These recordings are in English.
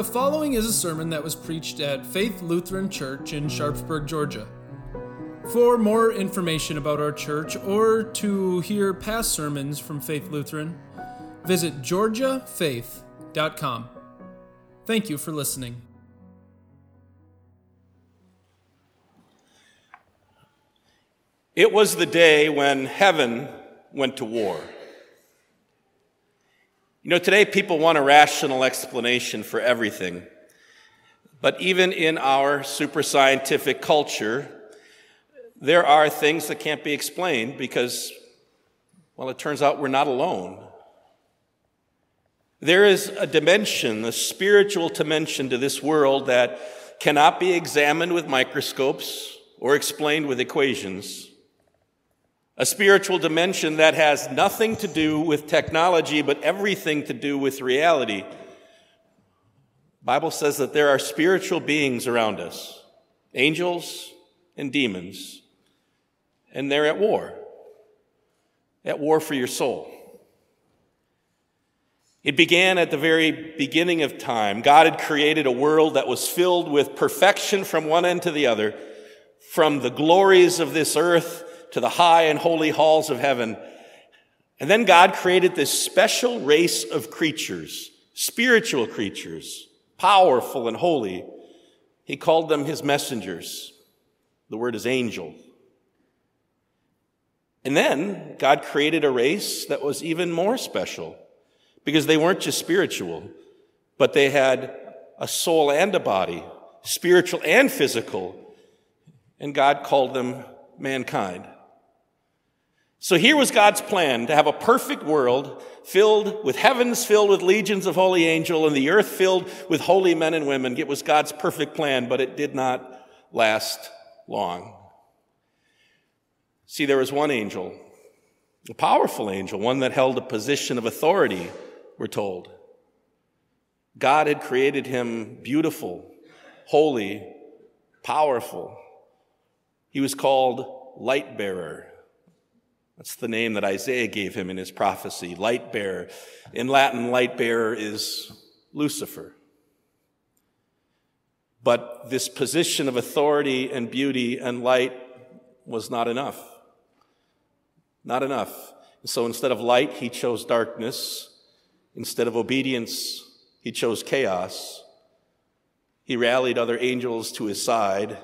The following is a sermon that was preached at Faith Lutheran Church in Sharpsburg, Georgia. For more information about our church or to hear past sermons from Faith Lutheran, visit georgiafaith.com. Thank you for listening. It was the day when heaven went to war. You know, today people want a rational explanation for everything. But even in our super scientific culture, there are things that can't be explained because, well, it turns out we're not alone. There is a dimension, a spiritual dimension to this world that cannot be examined with microscopes or explained with equations a spiritual dimension that has nothing to do with technology, but everything to do with reality. Bible says that there are spiritual beings around us, angels and demons, and they're at war, at war for your soul. It began at the very beginning of time. God had created a world that was filled with perfection from one end to the other, from the glories of this earth to the high and holy halls of heaven. And then God created this special race of creatures, spiritual creatures, powerful and holy. He called them his messengers. The word is angel. And then God created a race that was even more special because they weren't just spiritual, but they had a soul and a body, spiritual and physical. And God called them mankind. So here was God's plan to have a perfect world filled with heavens filled with legions of holy angels and the earth filled with holy men and women. It was God's perfect plan, but it did not last long. See, there was one angel, a powerful angel, one that held a position of authority, we're told. God had created him beautiful, holy, powerful. He was called light bearer. That's the name that Isaiah gave him in his prophecy, light bearer. In Latin, light bearer is Lucifer. But this position of authority and beauty and light was not enough. Not enough. So instead of light, he chose darkness. Instead of obedience, he chose chaos. He rallied other angels to his side.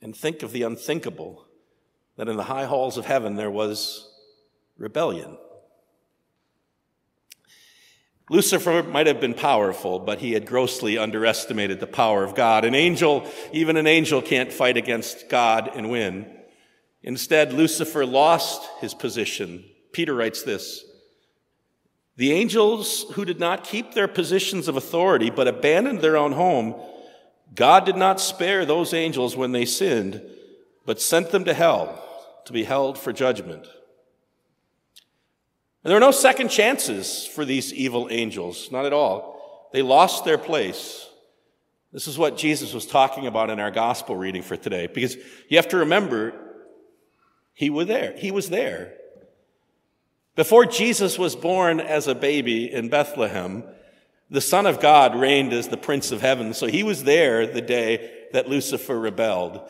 And think of the unthinkable that in the high halls of heaven there was rebellion. Lucifer might have been powerful, but he had grossly underestimated the power of God. An angel, even an angel can't fight against God and win. Instead, Lucifer lost his position. Peter writes this. The angels who did not keep their positions of authority, but abandoned their own home, God did not spare those angels when they sinned, but sent them to hell to be held for judgment. And there are no second chances for these evil angels, not at all. They lost their place. This is what Jesus was talking about in our gospel reading for today, because you have to remember, he was there. He was there. Before Jesus was born as a baby in Bethlehem, the Son of God reigned as the Prince of Heaven. So he was there the day that Lucifer rebelled.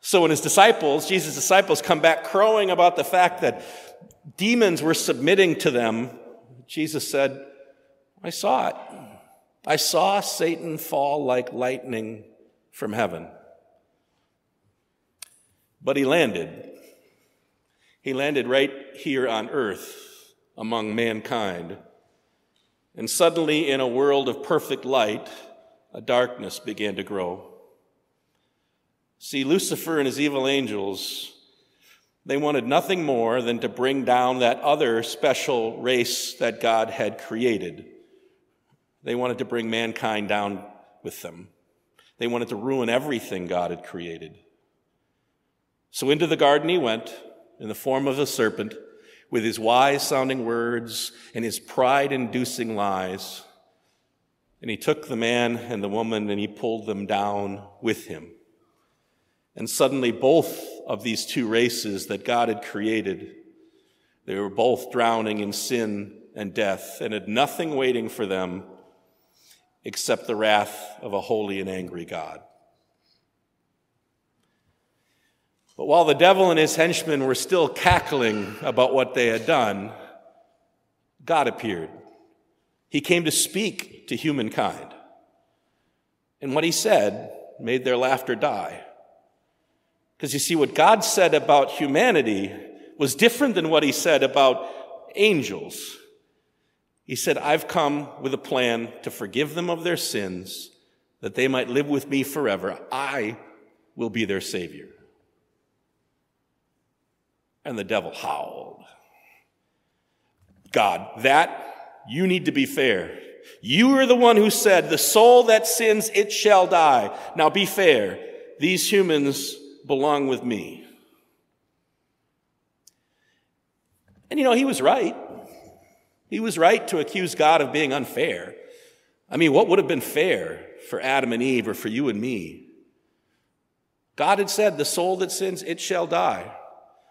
So when his disciples, Jesus' disciples, come back crowing about the fact that demons were submitting to them, Jesus said, I saw it. I saw Satan fall like lightning from heaven. But he landed. He landed right here on earth among mankind. And suddenly, in a world of perfect light, a darkness began to grow. See, Lucifer and his evil angels, they wanted nothing more than to bring down that other special race that God had created. They wanted to bring mankind down with them. They wanted to ruin everything God had created. So into the garden he went in the form of a serpent with his wise sounding words and his pride inducing lies. And he took the man and the woman and he pulled them down with him. And suddenly, both of these two races that God had created, they were both drowning in sin and death and had nothing waiting for them except the wrath of a holy and angry God. But while the devil and his henchmen were still cackling about what they had done, God appeared. He came to speak to humankind. And what he said made their laughter die. Because you see, what God said about humanity was different than what he said about angels. He said, I've come with a plan to forgive them of their sins, that they might live with me forever. I will be their Savior. And the devil howled. God, that you need to be fair. You are the one who said, The soul that sins, it shall die. Now be fair. These humans belong with me. And you know, he was right. He was right to accuse God of being unfair. I mean, what would have been fair for Adam and Eve or for you and me? God had said, The soul that sins, it shall die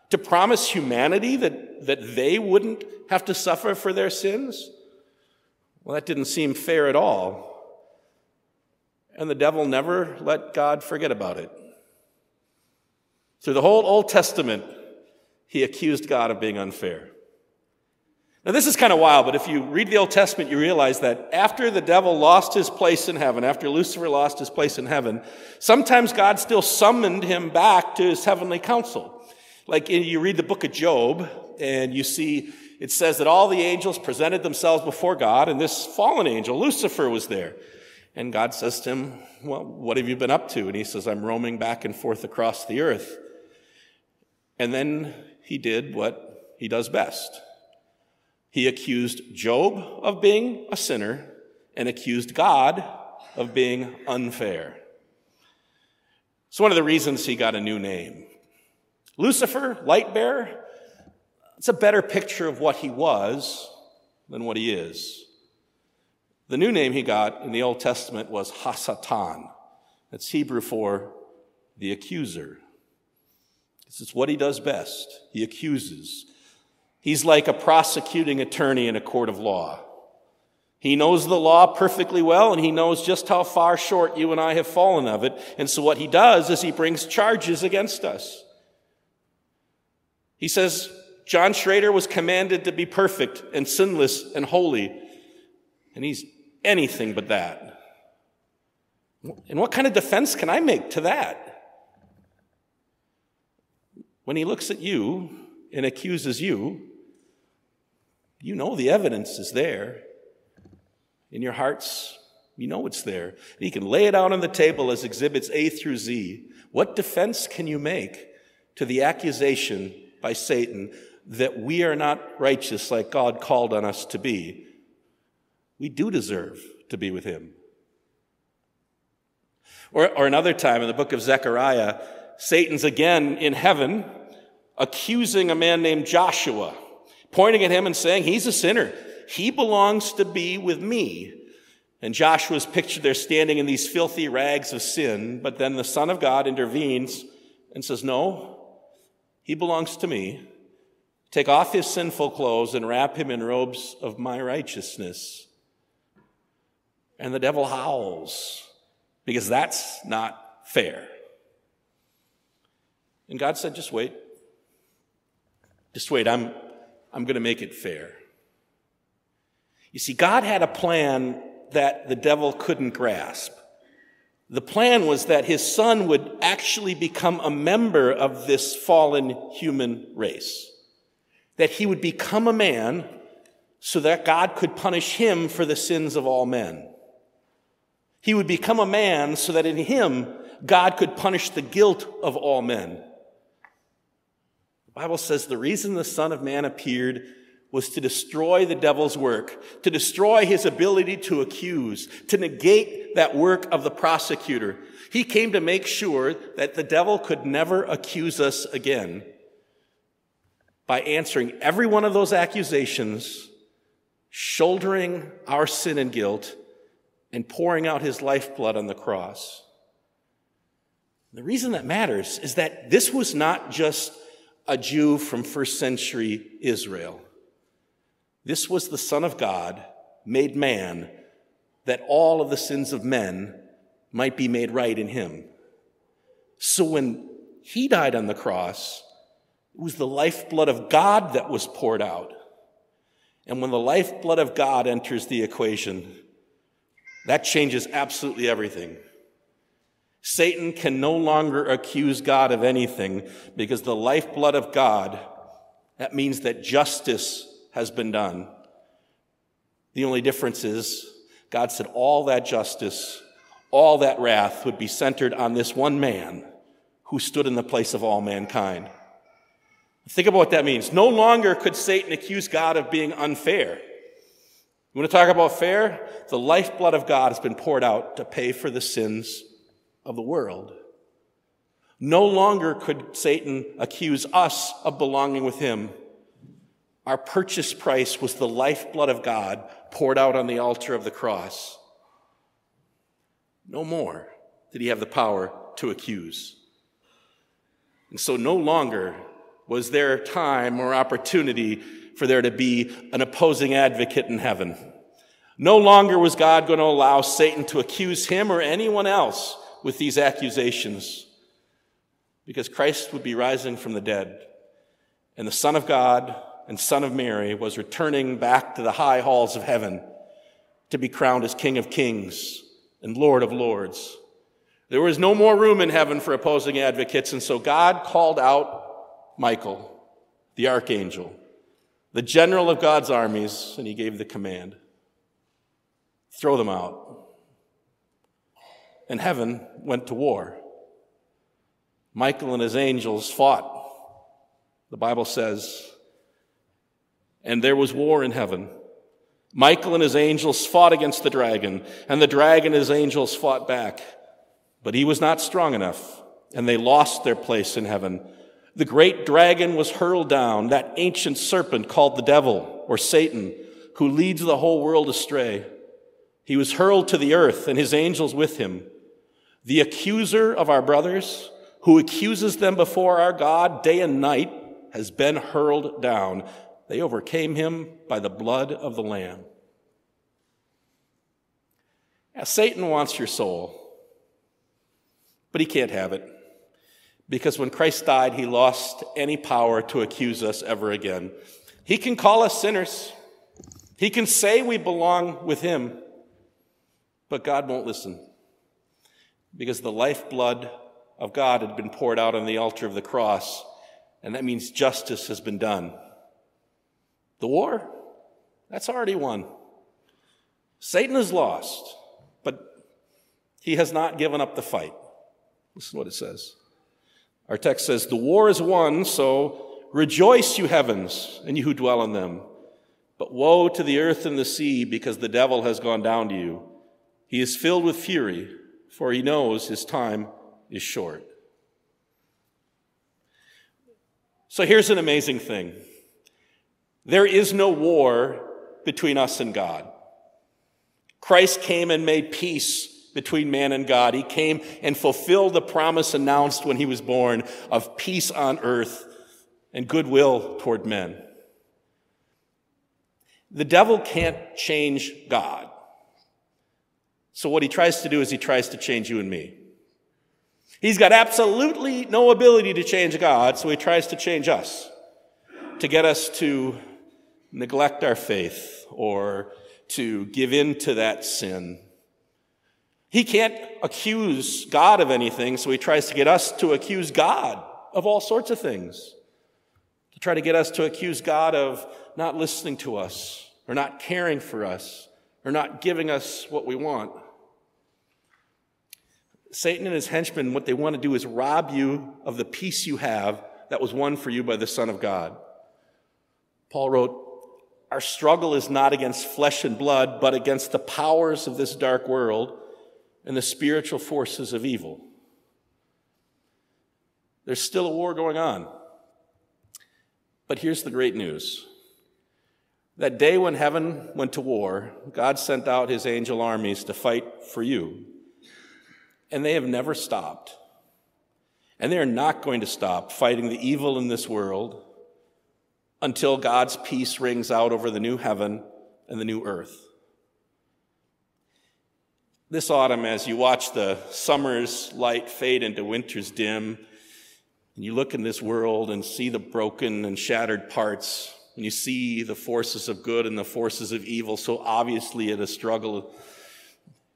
to promise humanity that, that they wouldn't have to suffer for their sins? Well, that didn't seem fair at all. And the devil never let God forget about it. Through the whole Old Testament, he accused God of being unfair. Now, this is kind of wild, but if you read the Old Testament, you realize that after the devil lost his place in heaven, after Lucifer lost his place in heaven, sometimes God still summoned him back to his heavenly council. Like you read the book of Job and you see it says that all the angels presented themselves before God and this fallen angel, Lucifer, was there. And God says to him, Well, what have you been up to? And he says, I'm roaming back and forth across the earth. And then he did what he does best. He accused Job of being a sinner and accused God of being unfair. It's one of the reasons he got a new name. Lucifer, light bearer, it's a better picture of what he was than what he is. The new name he got in the Old Testament was Hasatan. That's Hebrew for the accuser. This is what he does best. He accuses. He's like a prosecuting attorney in a court of law. He knows the law perfectly well and he knows just how far short you and I have fallen of it. And so what he does is he brings charges against us. He says, John Schrader was commanded to be perfect and sinless and holy, and he's anything but that. And what kind of defense can I make to that? When he looks at you and accuses you, you know the evidence is there. In your hearts, you know it's there. And he can lay it out on the table as exhibits A through Z. What defense can you make to the accusation by Satan that we are not righteous like God called on us to be, we do deserve to be with him. Or, or another time in the book of Zechariah, Satan's again in heaven accusing a man named Joshua, pointing at him and saying, He's a sinner. He belongs to be with me. And Joshua's pictured there standing in these filthy rags of sin, but then the Son of God intervenes and says, No, he belongs to me. Take off his sinful clothes and wrap him in robes of my righteousness. And the devil howls because that's not fair. And God said, just wait. Just wait. I'm, I'm going to make it fair. You see, God had a plan that the devil couldn't grasp. The plan was that his son would actually become a member of this fallen human race. That he would become a man so that God could punish him for the sins of all men. He would become a man so that in him, God could punish the guilt of all men. Bible says the reason the Son of Man appeared was to destroy the devil's work, to destroy his ability to accuse, to negate that work of the prosecutor. He came to make sure that the devil could never accuse us again by answering every one of those accusations, shouldering our sin and guilt, and pouring out his lifeblood on the cross. The reason that matters is that this was not just a Jew from first century Israel. This was the Son of God, made man, that all of the sins of men might be made right in him. So when he died on the cross, it was the lifeblood of God that was poured out. And when the lifeblood of God enters the equation, that changes absolutely everything. Satan can no longer accuse God of anything because the lifeblood of God, that means that justice has been done. The only difference is God said all that justice, all that wrath would be centered on this one man who stood in the place of all mankind. Think about what that means. No longer could Satan accuse God of being unfair. You want to talk about fair? The lifeblood of God has been poured out to pay for the sins of the world. No longer could Satan accuse us of belonging with him. Our purchase price was the lifeblood of God poured out on the altar of the cross. No more did he have the power to accuse. And so no longer was there time or opportunity for there to be an opposing advocate in heaven. No longer was God going to allow Satan to accuse him or anyone else with these accusations because Christ would be rising from the dead and the Son of God and Son of Mary was returning back to the high halls of heaven to be crowned as King of Kings and Lord of Lords. There was no more room in heaven for opposing advocates, and so God called out Michael, the archangel, the general of God's armies, and he gave the command throw them out. And heaven went to war. Michael and his angels fought. The Bible says, and there was war in heaven. Michael and his angels fought against the dragon, and the dragon and his angels fought back. But he was not strong enough, and they lost their place in heaven. The great dragon was hurled down, that ancient serpent called the devil or Satan, who leads the whole world astray. He was hurled to the earth and his angels with him. The accuser of our brothers, who accuses them before our God day and night, has been hurled down. They overcame him by the blood of the Lamb. Now, Satan wants your soul, but he can't have it. Because when Christ died, he lost any power to accuse us ever again. He can call us sinners. He can say we belong with him, but God won't listen. Because the lifeblood of God had been poured out on the altar of the cross, and that means justice has been done. The war, that's already won. Satan is lost, but he has not given up the fight. Listen to what it says. Our text says, The war is won, so rejoice, you heavens, and you who dwell in them. But woe to the earth and the sea, because the devil has gone down to you. He is filled with fury, for he knows his time is short. So here's an amazing thing there is no war between us and God. Christ came and made peace between man and God. He came and fulfilled the promise announced when he was born of peace on earth and goodwill toward men. The devil can't change God. So what he tries to do is he tries to change you and me. He's got absolutely no ability to change God, so he tries to change us to get us to neglect our faith or to give in to that sin he can't accuse God of anything, so he tries to get us to accuse God of all sorts of things. To try to get us to accuse God of not listening to us, or not caring for us, or not giving us what we want. Satan and his henchmen, what they want to do is rob you of the peace you have that was won for you by the Son of God. Paul wrote, Our struggle is not against flesh and blood, but against the powers of this dark world and the spiritual forces of evil. There's still a war going on. But here's the great news. That day when heaven went to war, God sent out his angel armies to fight for you. And they have never stopped. And they are not going to stop fighting the evil in this world until God's peace rings out over the new heaven and the new earth. this autumn, as you watch the summer's light fade into winter's dim, and you look in this world and see the broken and shattered parts, and you see the forces of good and the forces of evil so obviously at a struggle,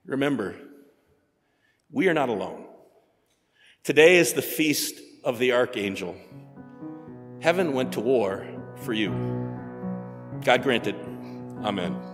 remember, we are not alone. Today is the feast of the archangel. Heaven went to war for you. God granted. Amen.